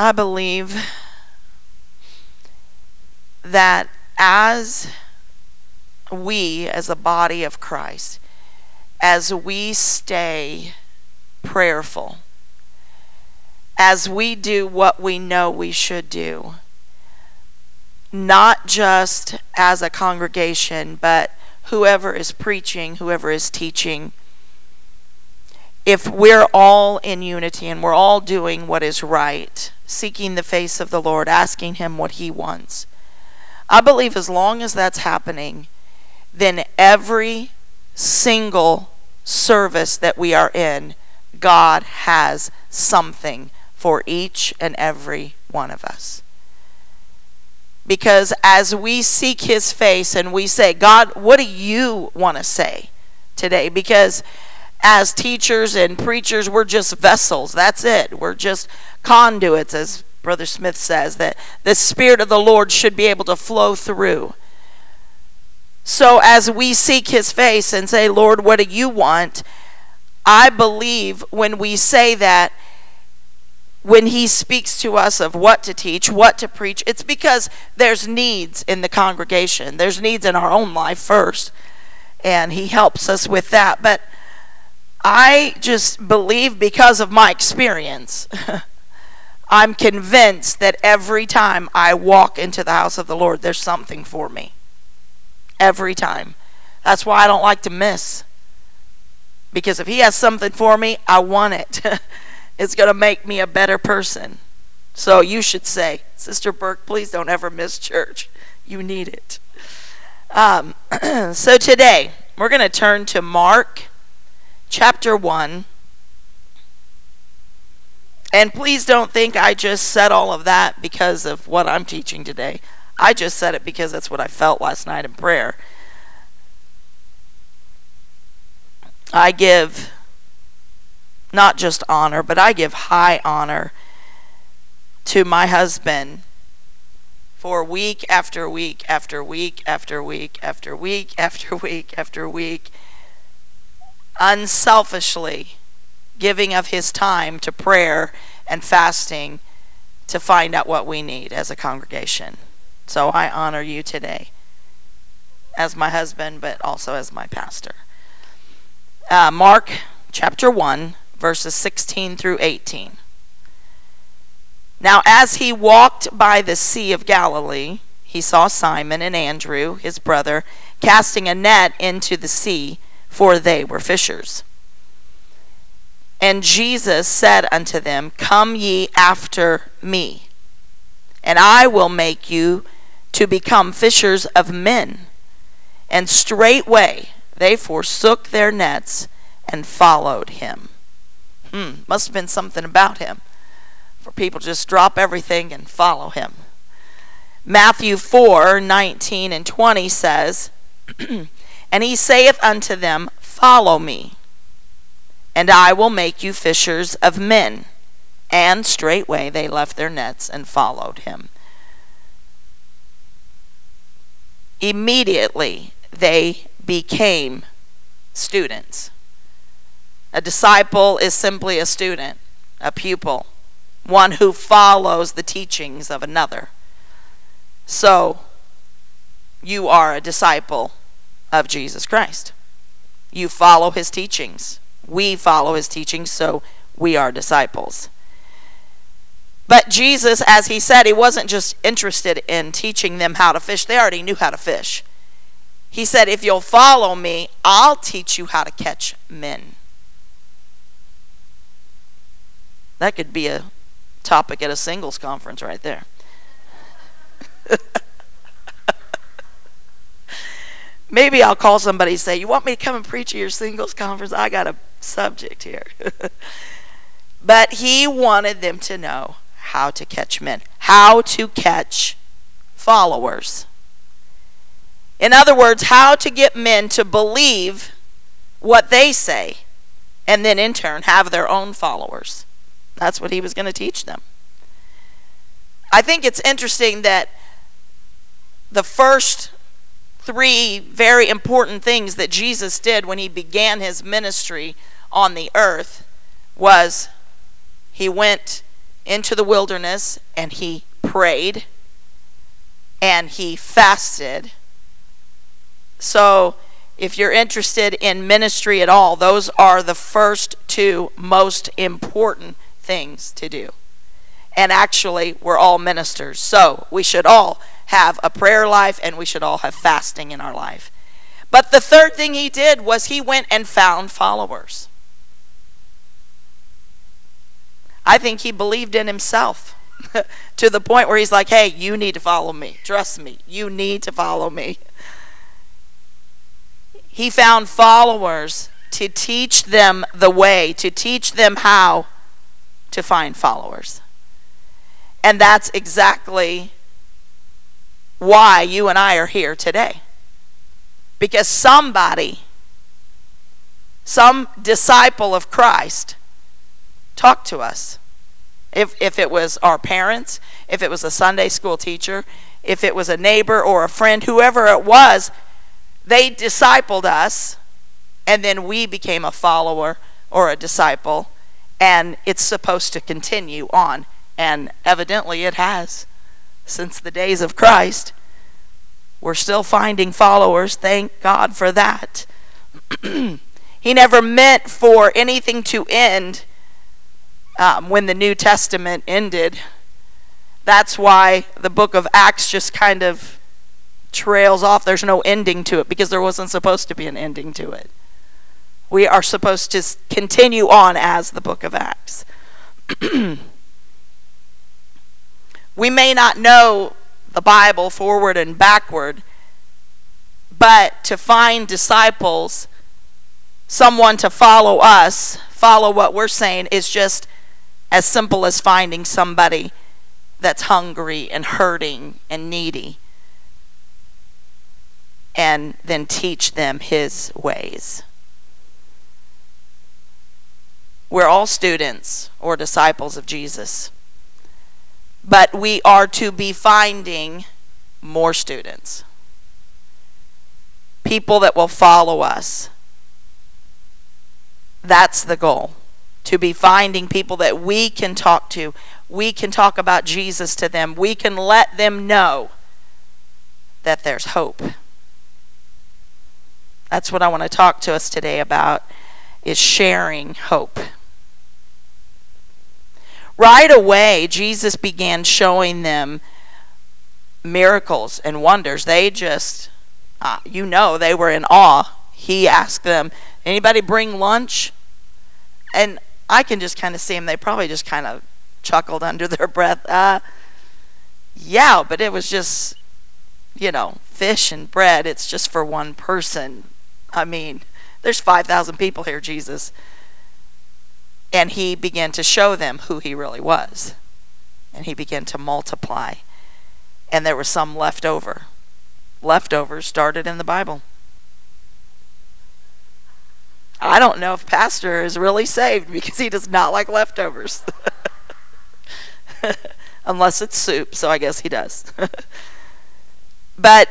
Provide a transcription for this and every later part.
I believe that as we, as a body of Christ, as we stay prayerful, as we do what we know we should do, not just as a congregation, but whoever is preaching, whoever is teaching, if we're all in unity and we're all doing what is right, seeking the face of the Lord, asking Him what He wants, I believe as long as that's happening, then every single service that we are in, God has something for each and every one of us. Because as we seek His face and we say, God, what do you want to say today? Because as teachers and preachers, we're just vessels. That's it. We're just conduits, as Brother Smith says, that the Spirit of the Lord should be able to flow through. So as we seek His face and say, Lord, what do you want? I believe when we say that, when He speaks to us of what to teach, what to preach, it's because there's needs in the congregation. There's needs in our own life first. And He helps us with that. But I just believe because of my experience. I'm convinced that every time I walk into the house of the Lord, there's something for me. Every time. That's why I don't like to miss. Because if He has something for me, I want it. it's going to make me a better person. So you should say, Sister Burk, please don't ever miss church. You need it. Um, so today, we're going to turn to Mark chapter 1 and please don't think I just said all of that because of what I'm teaching today. I just said it because that's what I felt last night in prayer. I give not just honor, but I give high honor to my husband for week after week after week after week after week after week after week, unselfishly giving of his time to prayer and fasting to find out what we need as a congregation. So I honor you today as my husband, but also as my pastor. Uh, Mark chapter 1, verses 16 through 18. Now, as he walked by the Sea of Galilee, he saw Simon and Andrew, his brother, casting a net into the sea, for they were fishers. And Jesus said unto them, Come ye after me, and I will make you to become fishers of men. And straightway they forsook their nets and followed him. Hmm, must have been something about him for people just drop everything and follow him. Matthew 4 19 and 20 says, And he saith unto them, Follow me and I will make you fishers of men. And straightway they left their nets and followed him. Immediately they became students. A disciple is simply a student, a pupil, one who follows the teachings of another. So, you are a disciple of Jesus Christ. You follow his teachings we follow his teachings, so we are disciples. But Jesus, as he said, he wasn't just interested in teaching them how to fish, they already knew how to fish. He said, If you'll follow me, I'll teach you how to catch men. That could be a topic at a singles conference right there. maybe I'll call somebody and say, You want me to come and preach at your singles conference? I got a subject here. but he wanted them to know how to catch men, how to catch followers. In other words, how to get men to believe what they say and then in turn have their own followers. That's what he was going to teach them. I think it's interesting that the first three very important things that Jesus did when he began his ministry on the earth was he went into the wilderness and he prayed and he fasted. So, if you're interested in ministry at all, those are the first two most important things to do. And actually, we're all ministers. So, we should all have a prayer life and we should all have fasting in our life. But the third thing he did was he went and found followers. I think he believed in himself to the point where he's like, hey, you need to follow me. Trust me, you need to follow me. He found followers to teach them the way, to teach them how to find followers. And that's exactly why you and I are here today. Because somebody, some disciple of Christ, talked to us. If, if it was our parents, if it was a Sunday school teacher, if it was a neighbor or a friend, whoever it was, they discipled us, and then we became a follower or a disciple, and it's supposed to continue on. And evidently it has since the days of Christ. We're still finding followers. Thank God for that. he never meant for anything to end um, when the New Testament ended. That's why the book of Acts just kind of trails off. There's no ending to it because there wasn't supposed to be an ending to it. We are supposed to continue on as the book of Acts. we may not know the Bible forward and backward, but to find disciples, someone to follow us, follow what we're saying, is just as simple as finding somebody that's hungry and hurting and needy and then teach them his ways. We're all students or disciples of Jesus but we are to be finding more students. People that will follow us. That's the goal. To be finding people that we can talk to. We can talk about Jesus to them. We can let them know that there's hope. That's what I want to talk to us today about is sharing hope right away, Jesus began showing them miracles and wonders. They just, uh, you know, they were in awe. He asked them, anybody bring lunch? And I can just kind of see them. They probably just kind of chuckled under their breath. Uh, yeah, but it was just, you know, fish and bread. It's just for one person. I mean, there's 5,000 people here, Jesus and he began to show them who he really was. And he began to multiply. And there was some left over. Leftovers started in the Bible. I don't know if Pastor is really saved because he does not like leftovers. Unless it's soup, so I guess he does. but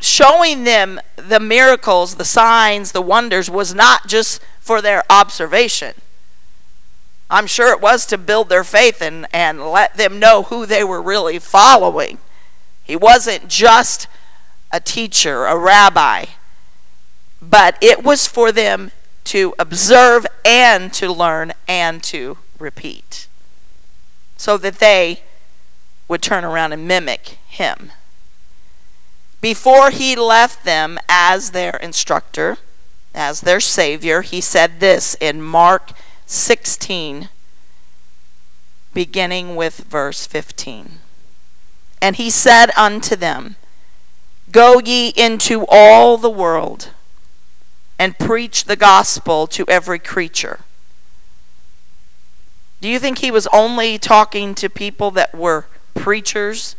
showing them the miracles, the signs, the wonders was not just for their observation I'm sure it was to build their faith and, and let them know who they were really following. He wasn't just a teacher, a rabbi, but it was for them to observe and to learn and to repeat so that they would turn around and mimic him. Before he left them as their instructor, as their savior, he said this in Mark 16, beginning with verse 15. And he said unto them, Go ye into all the world and preach the gospel to every creature. Do you think he was only talking to people that were preachers?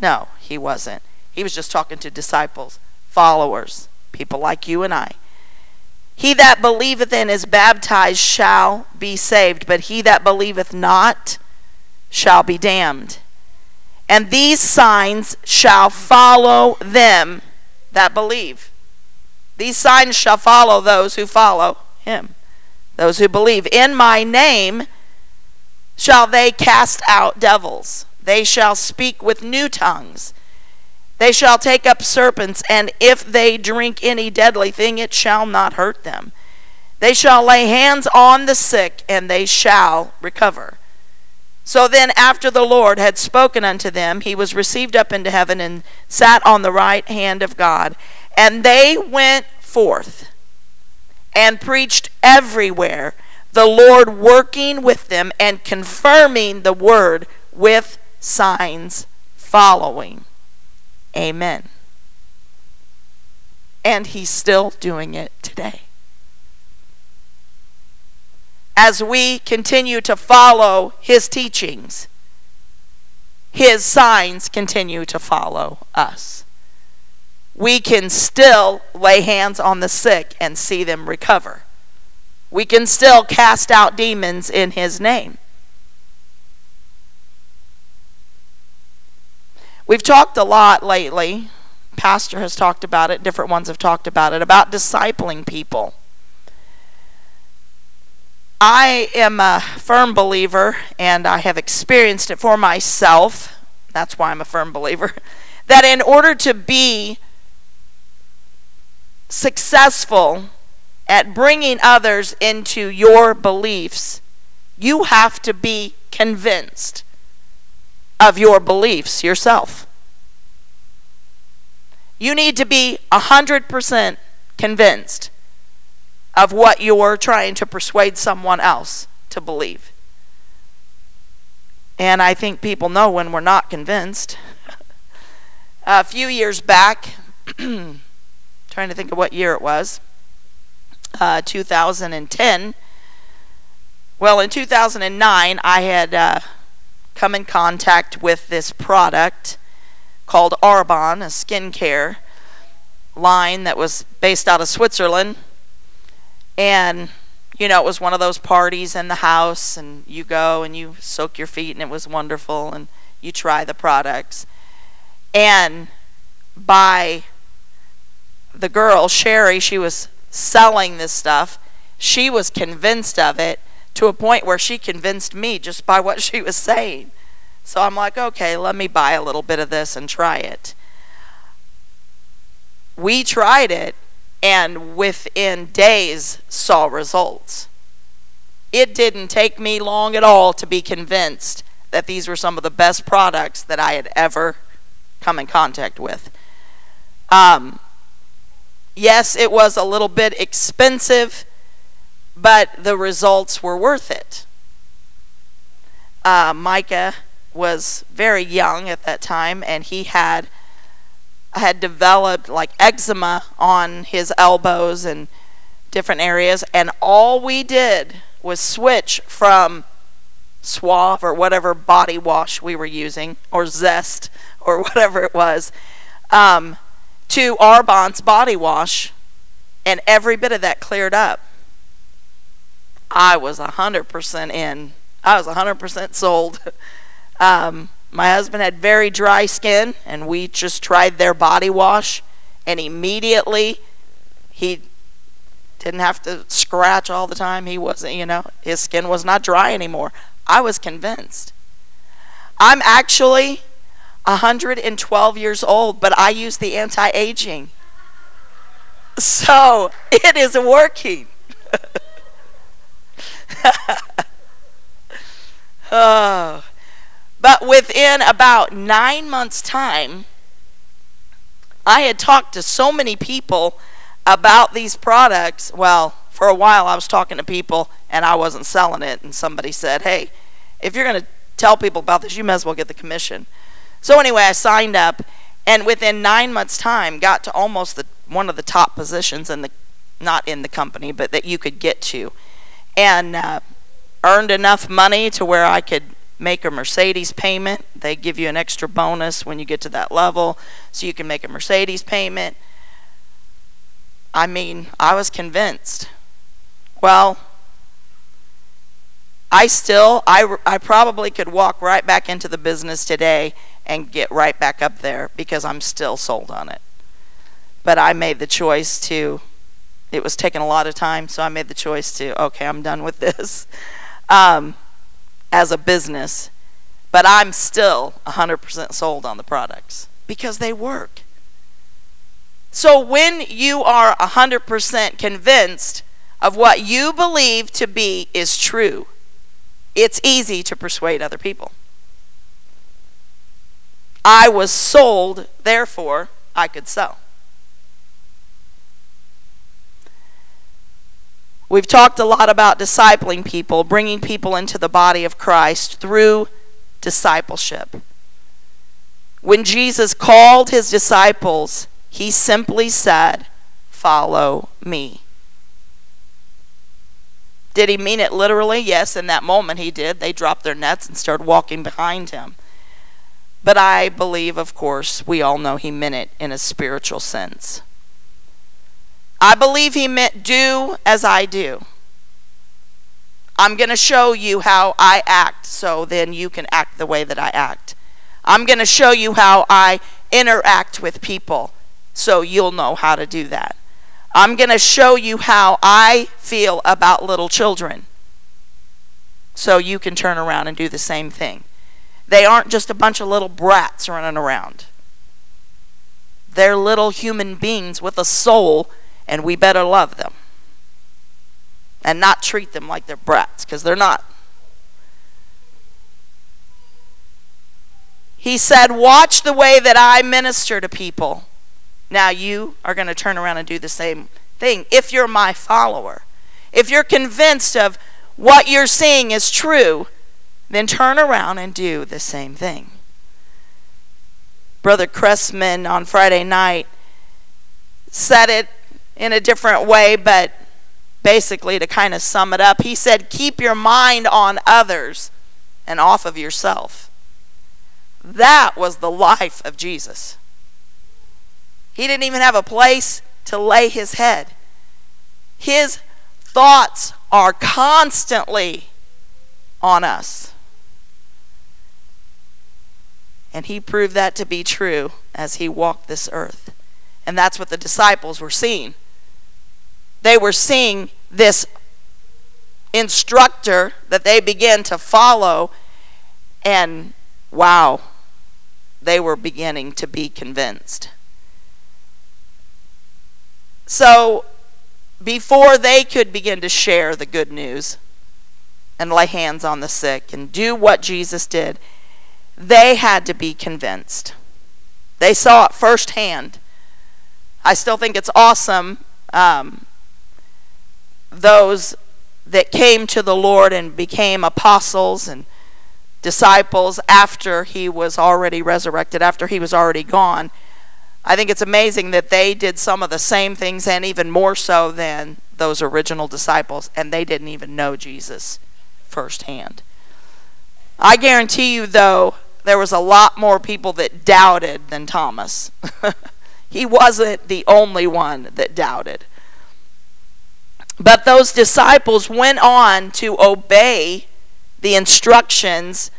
No, he wasn't. He was just talking to disciples, followers, people like you and I. He that believeth and is baptized shall be saved, but he that believeth not shall be damned. And these signs shall follow them that believe. These signs shall follow those who follow him, those who believe. In my name shall they cast out devils, they shall speak with new tongues. They shall take up serpents, and if they drink any deadly thing, it shall not hurt them. They shall lay hands on the sick, and they shall recover. So then, after the Lord had spoken unto them, he was received up into heaven and sat on the right hand of God. And they went forth and preached everywhere, the Lord working with them and confirming the word with signs following. Amen. And he's still doing it today. As we continue to follow his teachings, his signs continue to follow us. We can still lay hands on the sick and see them recover. We can still cast out demons in his name. We've talked a lot lately. Pastor has talked about it, different ones have talked about it, about discipling people. I am a firm believer, and I have experienced it for myself. That's why I'm a firm believer. That in order to be successful at bringing others into your beliefs, you have to be convinced of your beliefs yourself. You need to be 100% convinced of what you're trying to persuade someone else to believe. And I think people know when we're not convinced. a few years back, trying to think of what year it was, uh, 2010. Well, in 2009, I had. Uh, come in contact with this product called Arbonne, a skincare line that was based out of Switzerland. And, you know, it was one of those parties in the house, and you go and you soak your feet, and it was wonderful, and you try the products. And by the girl, Sherry, she was selling this stuff. She was convinced of it to a point where she convinced me just by what she was saying. So I'm like, okay, let me buy a little bit of this and try it. We tried it and within days saw results. It didn't take me long at all to be convinced that these were some of the best products that I had ever come in contact with. Um, yes, it was a little bit expensive but the results were worth it. Uh, Micah was very young at that time, and he had had developed like eczema on his elbows and different areas, and all we did was switch from Suave or whatever body wash we were using, or Zest, or whatever it was, um, to Arbonne's body wash, and every bit of that cleared up. I was 100% in. I was 100% sold. Um, my husband had very dry skin, and we just tried their body wash, and immediately he didn't have to scratch all the time. He wasn't, you know, his skin was not dry anymore. I was convinced. I'm actually 112 years old, but I use the anti aging. So it is working. oh. But within about nine months' time, I had talked to so many people about these products. Well, for a while, I was talking to people and I wasn't selling it. And somebody said, hey, if you're going to tell people about this, you may as well get the commission. So, anyway, I signed up and within nine months' time, got to almost the, one of the top positions in the, not in the company, but that you could get to, and uh, earned enough money to where I could make a Mercedes payment. They give you an extra bonus when you get to that level, so you can make a Mercedes payment. I mean, I was convinced. Well, I still, I, I probably could walk right back into the business today and get right back up there because I'm still sold on it. But I made the choice to, it was taking a lot of time, so I made the choice to, okay, I'm done with this um, as a business. But I'm still 100% sold on the products because they work. So when you are 100% convinced of what you believe to be is true, it's easy to persuade other people. I was sold, therefore, I could sell. We've talked a lot about discipling people, bringing people into the body of Christ through discipleship. When Jesus called his disciples, he simply said, Follow me. Did he mean it literally? Yes, in that moment he did. They dropped their nets and started walking behind him. But I believe, of course, we all know he meant it in a spiritual sense. I believe he meant do as I do. I'm going to show you how I act so then you can act the way that I act. I'm going to show you how I interact with people so you'll know how to do that. I'm going to show you how I feel about little children so you can turn around and do the same thing. They aren't just a bunch of little brats running around. They're little human beings with a soul, and we better love them and not treat them like they're brats because they're not. He said, Watch the way that I minister to people. Now you are going to turn around and do the same thing if you're my follower. If you're convinced of what you're seeing is true, then turn around and do the same thing. Brother Cressman on Friday night said it in a different way, but basically to kind of sum it up, he said, Keep your mind on others and off of yourself. That was the life of Jesus. He didn't even have a place to lay his head. His thoughts are constantly on us. And he proved that to be true as he walked this earth. And that's what the disciples were seeing. They were seeing this instructor that they began to follow, and wow, they were beginning to be convinced. So, before they could begin to share the good news and lay hands on the sick and do what Jesus did, they had to be convinced. They saw it firsthand. I still think it's awesome. Um, those that came to the Lord and became apostles and disciples after he was already resurrected, after he was already gone. I think it's amazing that they did some of the same things and even more so than those original disciples, and they didn't even know Jesus firsthand. I guarantee you, though, there was a lot more people that doubted than Thomas. he wasn't the only one that doubted. But those disciples went on to obey the instructions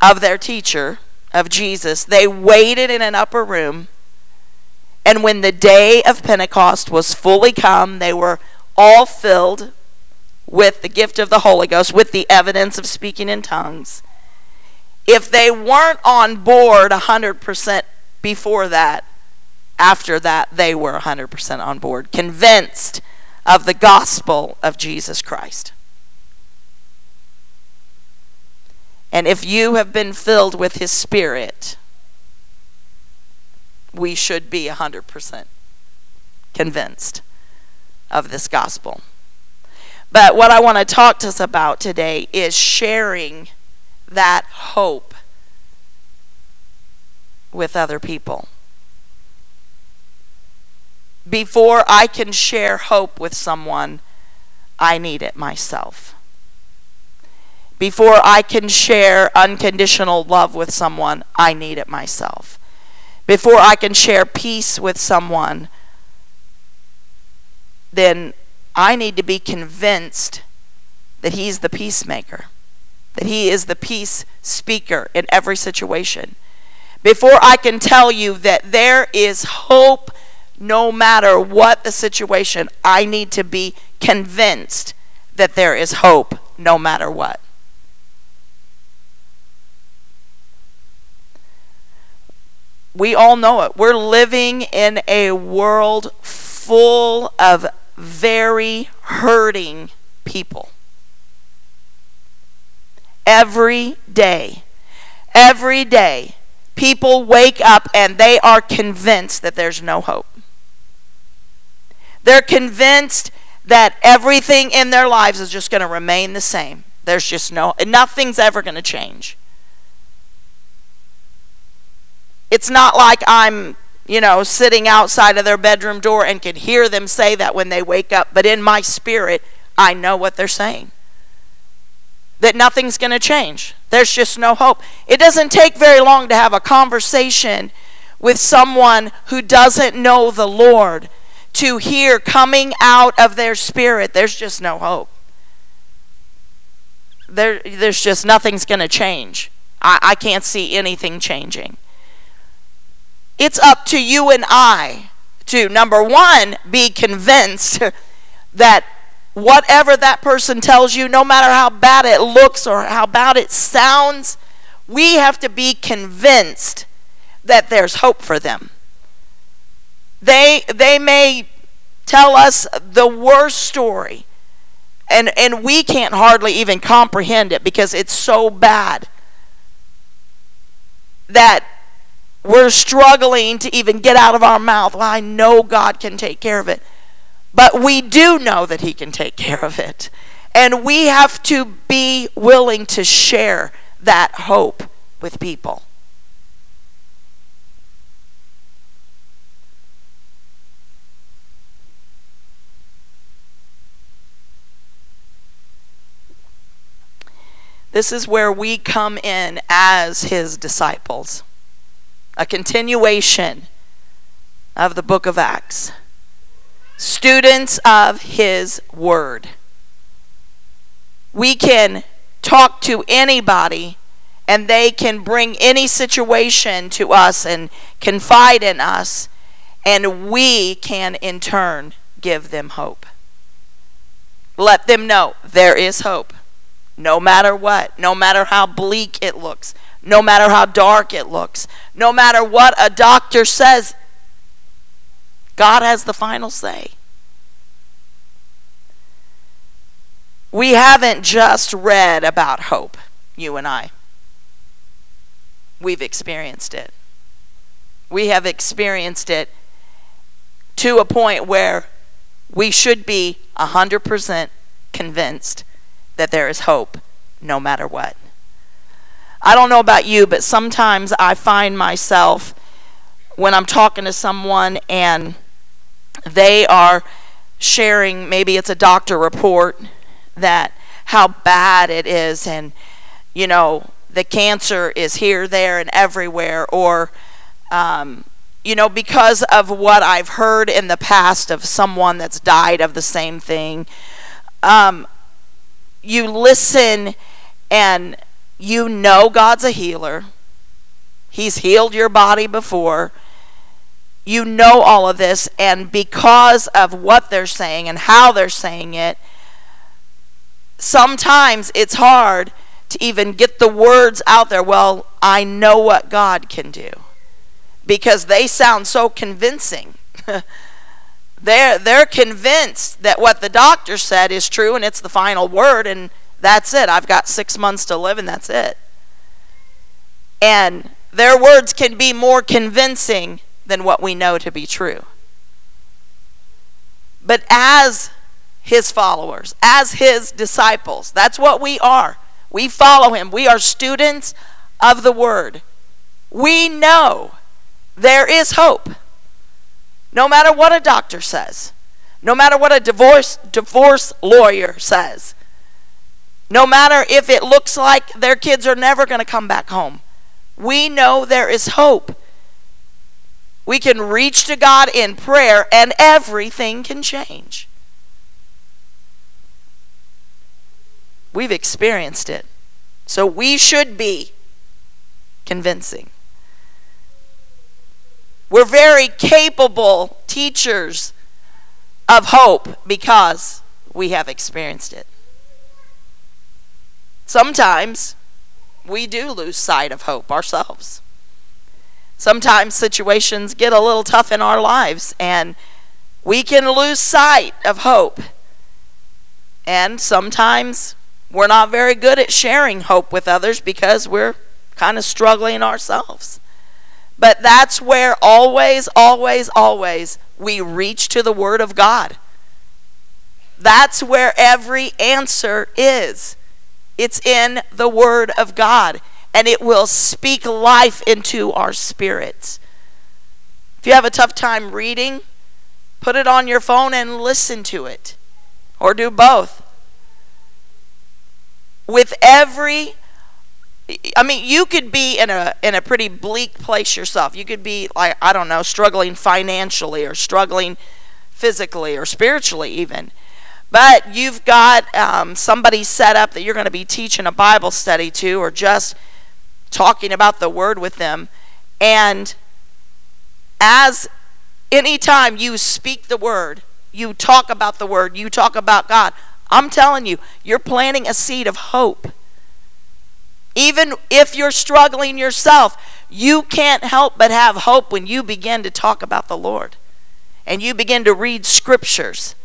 of their teacher, of Jesus. They waited in an upper room and when the day of Pentecost was fully come, they were all filled with the gift of the Holy Ghost, with the evidence of speaking in tongues. If they weren't on board 100% before that, after that, they were 100% on board, convinced of the gospel of Jesus Christ. And if you have been filled with His Spirit, we should be 100% convinced of this gospel. But what I want to talk to us about today is sharing that hope with other people. Before I can share hope with someone, I need it myself. Before I can share unconditional love with someone, I need it myself. Before I can share peace with someone, then I need to be convinced that He's the peacemaker, that He is the peace speaker in every situation. Before I can tell you that there is hope no matter what the situation, I need to be convinced that there is hope no matter what. We all know it. We're living in a world full of very hurting people. Every day, every day, people wake up and they are convinced that there's no hope. They're convinced that everything in their lives is just going to remain the same. There's just no, nothing's ever going to change. It's not like I'm you know, sitting outside of their bedroom door and can hear them say that when they wake up. But in my spirit, I know what they're saying. That nothing's going to change. There's just no hope. It doesn't take very long to have a conversation with someone who doesn't know the Lord to hear coming out of their spirit, there's just no hope. There, there's just nothing's going to change. I, I can't see anything changing. It's up to you and I to, number one, be convinced that whatever that person tells you, no matter how bad it looks or how bad it sounds, we have to be convinced that there's hope for them. They, they may tell us the worst story, and, and we can't hardly even comprehend it because it's so bad that we're struggling to even get out of our mouth, well, I know God can take care of it. But we do know that He can take care of it. And we have to be willing to share that hope with people. This is where we come in as His disciples a continuation of the book of Acts. Students of His Word. We can talk to anybody and they can bring any situation to us and confide in us, and we can in turn give them hope. Let them know there is hope, no matter what, no matter how bleak it looks, no matter how dark it looks, no matter what a doctor says, God has the final say. We haven't just read about hope, you and I. We've experienced it. We have experienced it to a point where we should be 100% convinced that there is hope no matter what. I don't know about you, but sometimes I find myself when I'm talking to someone and they are sharing, maybe it's a doctor report, that how bad it is, and you know, the cancer is here, there, and everywhere, or um, you know, because of what I've heard in the past of someone that's died of the same thing, um, you listen and you know God's a healer. He's healed your body before. You know all of this, and because of what they're saying and how they're saying it, sometimes it's hard to even get the words out there. Well, I know what God can do because they sound so convincing. they're, they're convinced that what the doctor said is true and it's the final word, and that's it. I've got six months to live, and that's it. And their words can be more convincing than what we know to be true. But as his followers, as his disciples, that's what we are. We follow him. We are students of the word. We know there is hope. No matter what a doctor says, no matter what a divorce divorce lawyer says, no matter if it looks like their kids are never going to come back home, we know there is hope. We can reach to God in prayer and everything can change. We've experienced it. So we should be convincing. We're very capable teachers of hope because we have experienced it. Sometimes we do lose sight of hope ourselves. Sometimes situations get a little tough in our lives and we can lose sight of hope. And sometimes we're not very good at sharing hope with others because we're kind of struggling ourselves. But that's where always, always, always we reach to the Word of God. That's where every answer is. It's in the Word of God, and it will speak life into our spirits. If you have a tough time reading, put it on your phone and listen to it, or do both. With every I mean, you could be in a in a pretty bleak place yourself. You could be like I don't know, struggling financially or struggling physically or spiritually even. But you've got um, somebody set up that you're going to be teaching a Bible study to, or just talking about the Word with them, and as anytime you speak the Word, you talk about the Word, you talk about God. I'm telling you, you're planting a seed of hope even if you're struggling yourself, you can't help but have hope when you begin to talk about the Lord and you begin to read scriptures.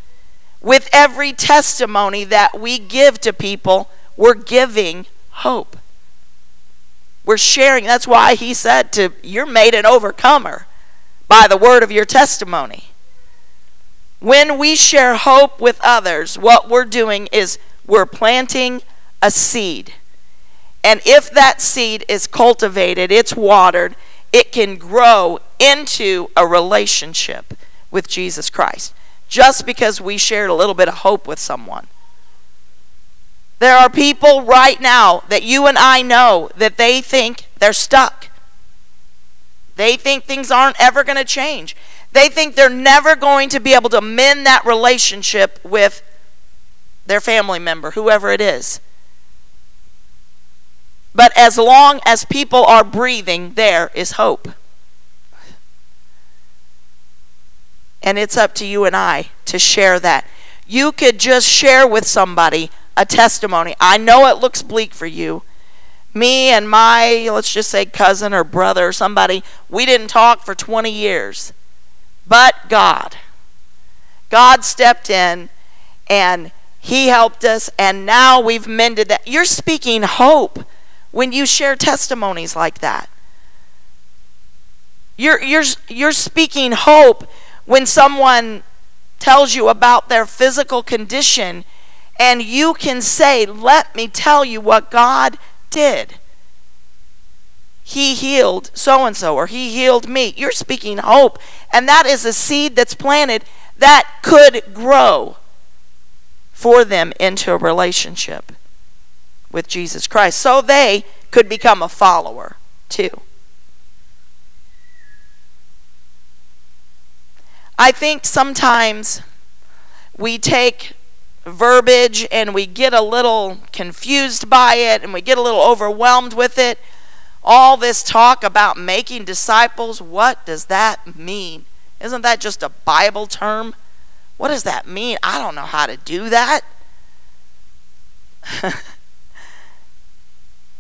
With every testimony that we give to people, we're giving hope. We're sharing. That's why he said to you're made an overcomer by the word of your testimony. When we share hope with others, what we're doing is we're planting a seed. And if that seed is cultivated, it's watered, it can grow into a relationship with Jesus Christ just because we shared a little bit of hope with someone. There are people right now that you and I know that they think they're stuck. They think things aren't ever going to change. They think they're never going to be able to mend that relationship with their family member, whoever it is. But as long as people are breathing, there is hope. And it's up to you and I to share that. You could just share with somebody a testimony. I know it looks bleak for you. Me and my, let's just say, cousin or brother or somebody, we didn't talk for 20 years. But God. God stepped in and He helped us, and now we've mended that. You're speaking hope when you share testimonies like that. You're, you're, you're speaking hope when someone tells you about their physical condition and you can say, Let me tell you what God did. He healed so and so, or He healed me. You're speaking hope. And that is a seed that's planted that could grow for them into a relationship with Jesus Christ. So they could become a follower too. I think sometimes we take verbiage and we get a little confused by it and we get a little overwhelmed with it. All this talk about making disciples, what does that mean? Isn't that just a Bible term? What does that mean? I don't know how to do that.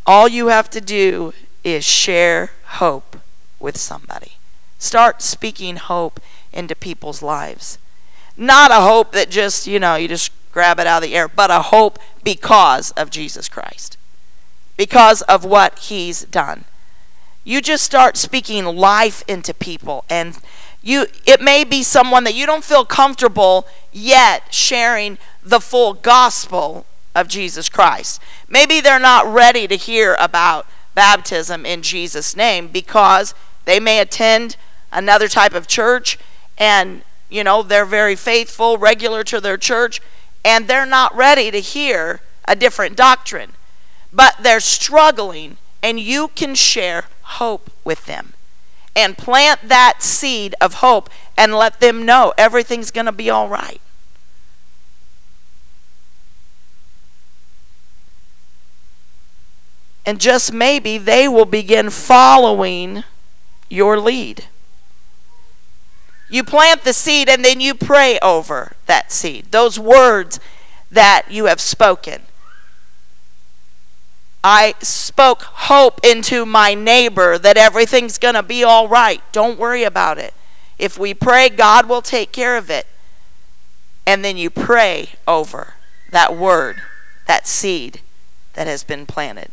All you have to do is share hope with somebody. Start speaking hope into people's lives. Not a hope that just, you know, you just grab it out of the air, but a hope because of Jesus Christ, because of what He's done. You just start speaking life into people and you it may be someone that you don't feel comfortable yet sharing the full gospel of Jesus Christ. Maybe they're not ready to hear about baptism in Jesus' name because They may attend another type of church and, you know, they're very faithful, regular to their church, and they're not ready to hear a different doctrine. But they're struggling, and you can share hope with them and plant that seed of hope and let them know everything's going to be all right. And just maybe they will begin following your lead. You plant the seed and then you pray over that seed, those words that you have spoken. I spoke hope into my neighbor that everything's going to be all right. Don't worry about it. If we pray, God will take care of it. And then you pray over that word, that seed that has been planted.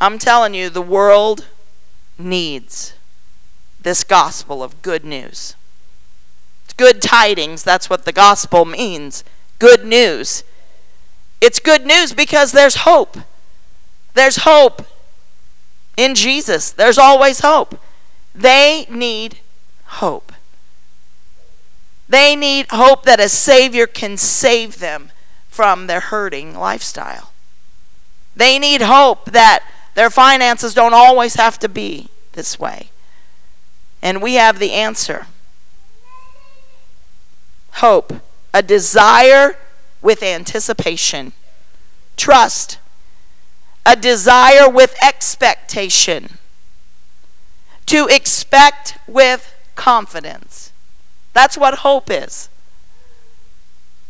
I'm telling you, the world needs this gospel of good news. It's good tidings. That's what the gospel means. Good news. It's good news because there's hope. There's hope in Jesus. There's always hope. They need hope. They need hope that a Savior can save them from their hurting lifestyle. They need hope that their finances don't always have to be this way. And we have the answer hope, a desire with anticipation, trust, a desire with expectation, to expect with confidence. That's what hope is.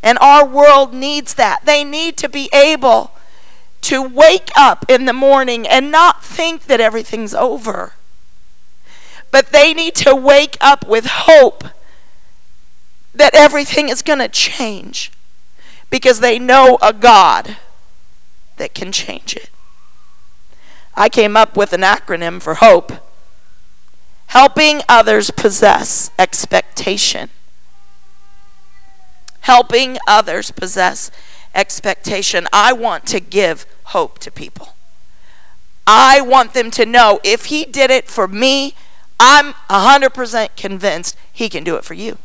And our world needs that. They need to be able to wake up in the morning and not think that everything's over. But they need to wake up with hope that everything is going to change because they know a God that can change it. I came up with an acronym for HOPE helping others possess expectation. Helping others possess expectation. I want to give hope to people. I want them to know if He did it for me, I'm 100% convinced He can do it for you.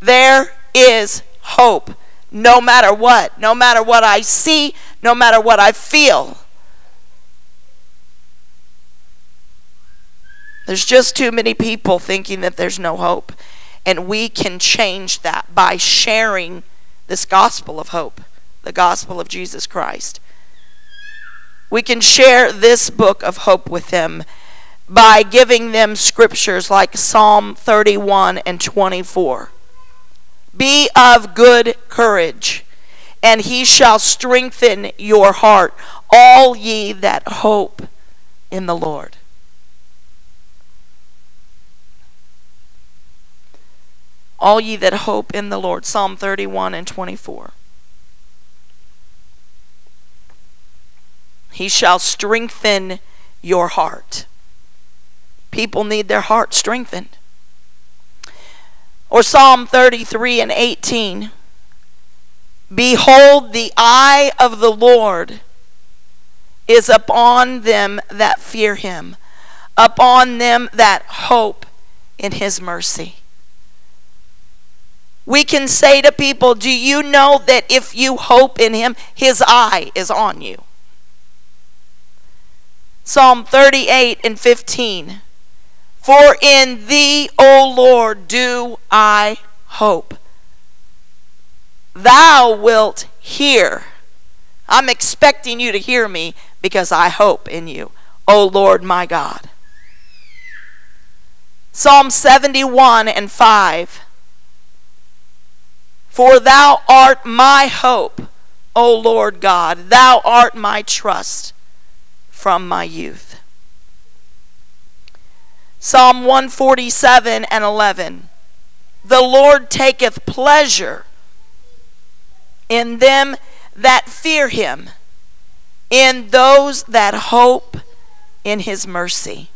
There is hope no matter what, no matter what I see, no matter what I feel. There's just too many people thinking that there's no hope. And we can change that by sharing this gospel of hope, the gospel of Jesus Christ. We can share this book of hope with them by giving them scriptures like Psalm 31 and 24. Be of good courage, and he shall strengthen your heart, all ye that hope in the Lord. All ye that hope in the Lord. Psalm 31 and 24. He shall strengthen your heart. People need their heart strengthened. Or Psalm 33 and 18. Behold, the eye of the Lord is upon them that fear him, upon them that hope in his mercy. We can say to people, Do you know that if you hope in Him, His eye is on you? Psalm 38 and 15. For in Thee, O Lord, do I hope. Thou wilt hear. I'm expecting you to hear me because I hope in you, O Lord my God. Psalm 71 and 5. For thou art my hope, O Lord God. Thou art my trust from my youth. Psalm 147 and 11. The Lord taketh pleasure in them that fear him, in those that hope in his mercy.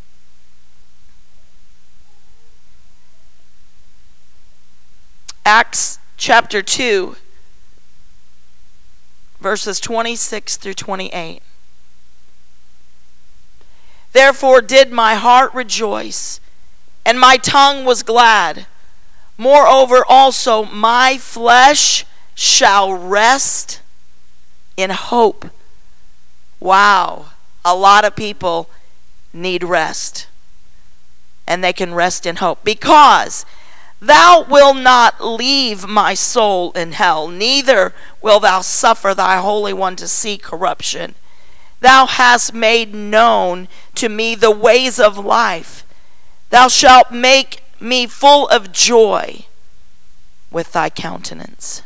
Acts chapter 2, verses 26 through 28. Therefore did my heart rejoice, and my tongue was glad. Moreover, also my flesh shall rest in hope. Wow, a lot of people need rest. And they can rest in hope because thou wilt not leave my soul in hell, neither wilt thou suffer thy Holy One to see corruption. Thou hast made known to me the ways of life. Thou shalt make me full of joy with thy countenance.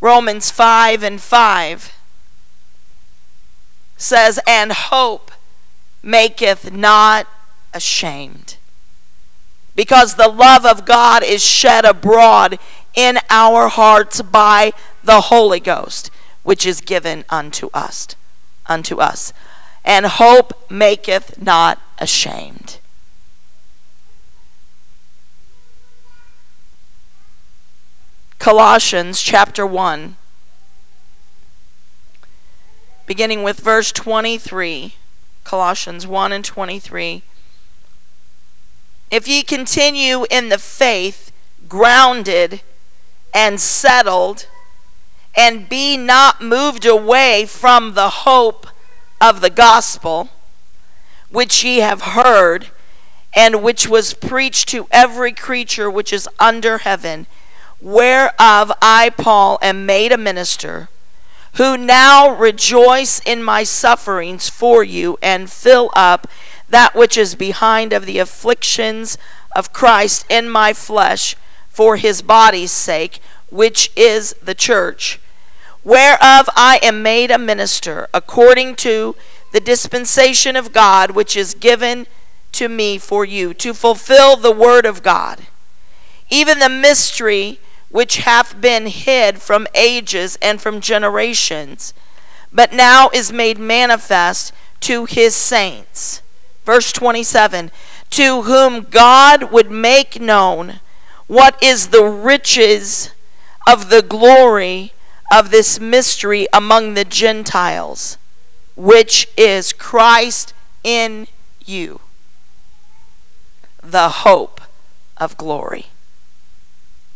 Romans 5 and 5 says, And hope maketh not ashamed. Because the love of God is shed abroad in our hearts by the Holy Ghost, which is given unto us. Unto us. And hope maketh not ashamed. Colossians chapter 1, beginning with verse 23. Colossians 1 and 23. If ye continue in the faith, grounded and settled, and be not moved away from the hope of the gospel, which ye have heard, and which was preached to every creature which is under heaven whereof I, Paul, am made a minister, who now rejoice in my sufferings for you, and fill up that which is behind of the afflictions of Christ in my flesh for his body's sake, which is the church, whereof I am made a minister, according to the dispensation of God which is given to me for you, to fulfill the word of God, even the mystery which hath been hid from ages and from generations, but now is made manifest to his saints. Verse 27 To whom God would make known what is the riches of the glory of this mystery among the Gentiles, which is Christ in you, the hope of glory.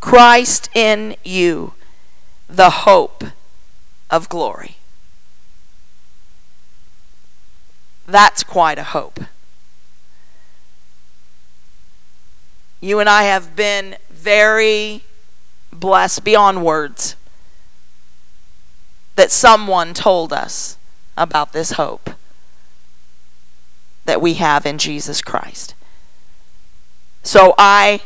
Christ in you, the hope of glory. That's quite a hope. You and I have been very blessed beyond words that someone told us about this hope that we have in Jesus Christ. So I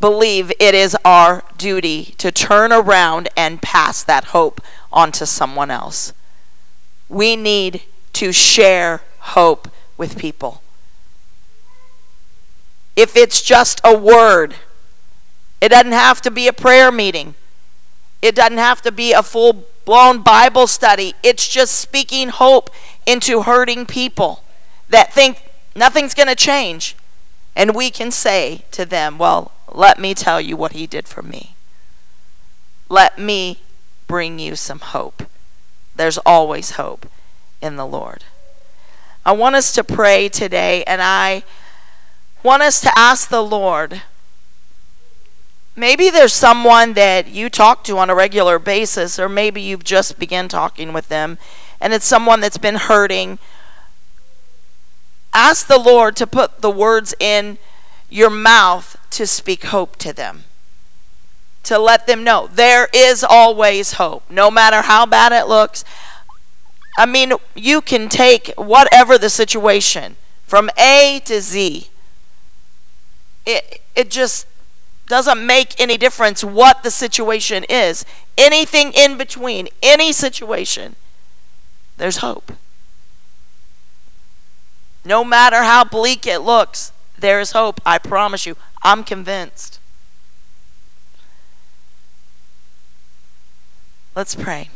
believe it is our duty to turn around and pass that hope on to someone else. We need to share hope with people. If it's just a word, it doesn't have to be a prayer meeting. It doesn't have to be a full blown Bible study. It's just speaking hope into hurting people that think nothing's going to change. And we can say to them, well, let me tell you what he did for me. Let me bring you some hope. There's always hope in the Lord. I want us to pray today, and I want us to ask the Lord. Maybe there's someone that you talk to on a regular basis, or maybe you've just begun talking with them, and it's someone that's been hurting. Ask the Lord to put the words in your mouth to speak hope to them. To let them know there is always hope, no matter how bad it looks. I mean, you can take whatever the situation from A to Z. It, it just doesn't make any difference what the situation is. Anything in between, any situation, there's hope. No matter how bleak it looks, there is hope. I promise you. I'm convinced. Let's pray.